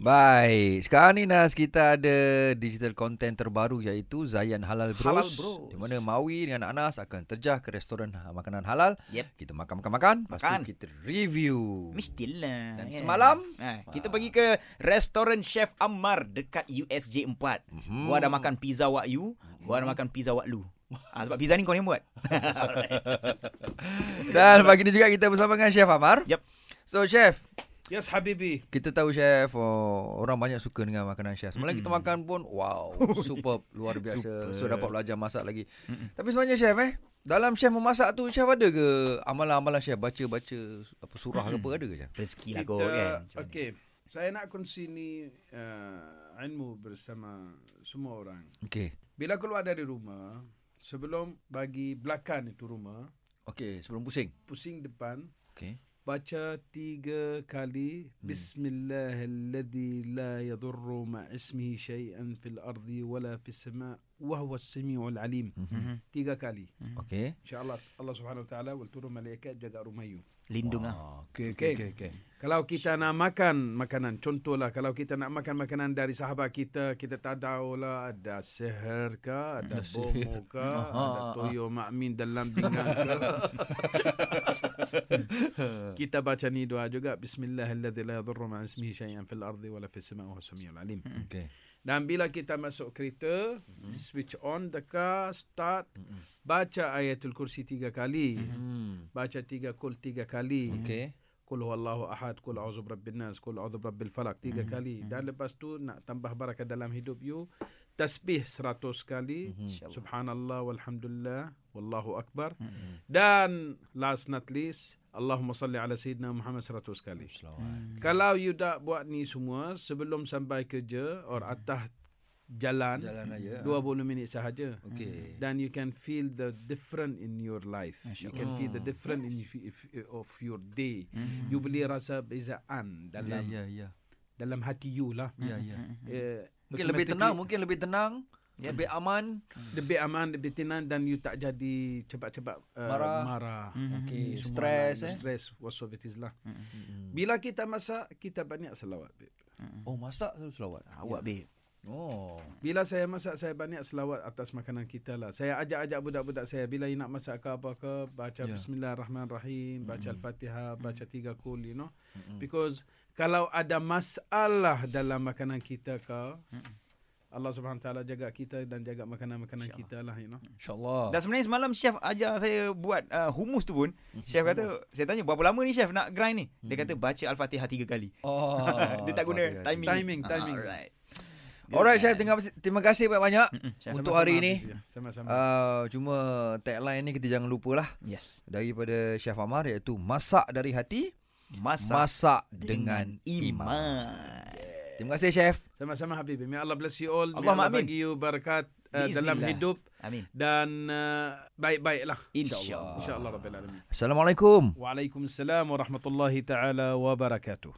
Baik, sekarang ni Nas kita ada digital content terbaru iaitu Zayan Halal Bros. Halal Bros. Di mana Mawi dengan Anas akan terjah ke restoran ha- makanan halal. Yep. Kita makan-makan-makan, lepas Makan. tu kita review. Mestilah. Dan kan? semalam? ha, kita pergi ke restoran Chef Ammar dekat USJ 4. Mhm. Gua ada makan pizza wak you, gua ada makan pizza wak lu. Ah, sebab pizza ni kau yang buat. Dan pagi ni juga kita bersama dengan Chef Amar. Yep. So Chef, Yes, Habibi. kita tahu Chef oh, orang banyak suka dengan makanan Chef. Semalam kita Mm-mm. makan pun wow, superb, luar biasa. So Superb. dapat belajar masak lagi. Mm-mm. Tapi sebenarnya Chef eh, dalam Chef memasak tu Chef ada ke amalan-amalan Chef baca-baca apa surah ke apa ada ke Chef? Rezeki lah kot kan. Okey. Saya nak kongsi ni uh, ilmu bersama semua orang. Okey. Bila keluar dari rumah, sebelum bagi belakang itu rumah, Okey, sebelum pusing. pusing depan, Okey. Baca tiga kali Bismillahilladzi la yadurru ma ismihi syai'an fil ardi wala fis sama' wa huwa as-sami'ul alim. Mhm. Tiga kali. Okey. InsyaAllah Allah Subhanahu Wa Taala will turun malaikat jaga rumah you. Lindung ah. Okey, okey, Okey. okey. Kalau kita nak makan makanan, contohlah kalau kita nak makan makanan dari sahabat kita, kita tak tahulah ada seher ke, ada bomo ke, ada toyo makmin dalam pinggan ke. kita baca ni doa juga Bismillahirrahmanirrahim la yadurru ma ismihi syai'an fil ardi wala fis sama'i wa huwas samiul alim. Okey. Dan bila kita masuk kereta, switch on the car, start, Mm-mm. baca ayatul kursi tiga kali. Hmm. Baca tiga kul tiga kali. Okey. Kul huwallahu ahad, kul a'udzu birabbin nas, kul a'udzu birabbil falaq tiga kali. Dan lepas tu nak tambah barakah dalam hidup you, tasbih seratus kali. Mhm. InsyaAllah. Subhanallah walhamdulillah wallahu akbar. Mhm. Dan last not least, Allahumma salli ala Sayyidina Muhammad seratus kali. Selawat. Kalau you dah buat ni semua sebelum sampai kerja or atas jalan, Jalan aja. 20 minit sahaja. Okey. Then you can feel the different in your life. You can feel the Oh. different in if, if, of your day. Mhm. You boleh rasa bezaan dalam ya, ya. dalam hati you lah. Ya, ya. Eh, Mungkin lebih tenang, mungkin lebih tenang, Ya. lebih aman. lebih aman, lebih tenang dan you tak jadi cepat-cepat uh, Marah. marah. Mhm. Okey, Ni semua stres lah, eh. Stres, whatsoever it is lah. Hmm. Bila kita masak, kita banyak selawat. babe. Oh, masak selalu selawat. Awak babe. Oh. Bila saya masak, saya banyak selawat atas makanan kita lah. Saya ajak-ajak budak-budak saya, bila you nak masak ke apa ke, baca Ya. Bismillahirrahmanirrahim, baca Al-Fatihah, baca tiga kul, you know. Mm-mm. Because kalau ada masalah dalam makanan kita ke, Allah Subhanahu Wa Taala jaga kita dan jaga makanan-makanan kita lah, you know. InsyaAllah. Dan sebenarnya semalam chef ajar saya buat uh, humus tu pun. Chef kata, saya tanya berapa lama ni chef nak grind ni? Dia kata baca Al-Fatihah tiga kali. Oh. Dia tak guna timing. Timing, timing. Alright. Alright, Chef. Terima kasih, terima kasih banyak-banyak Chef. untuk Sama-sama, hari ini. Ya, Sama-sama. Uh, cuma tagline ni kita jangan lupalah Yes. daripada Chef Amar iaitu masak dari hati, Masak, masak dengan, iman. iman. Terima kasih Chef. Sama-sama Habib. May Allah bless you all. May Allah amin. bagi you barakat uh, dalam hidup Amin. dan uh, baik-baiklah. InsyaAllah. InsyaAllah Rabbil Alamin. Assalamualaikum. Waalaikumsalam warahmatullahi taala wabarakatuh.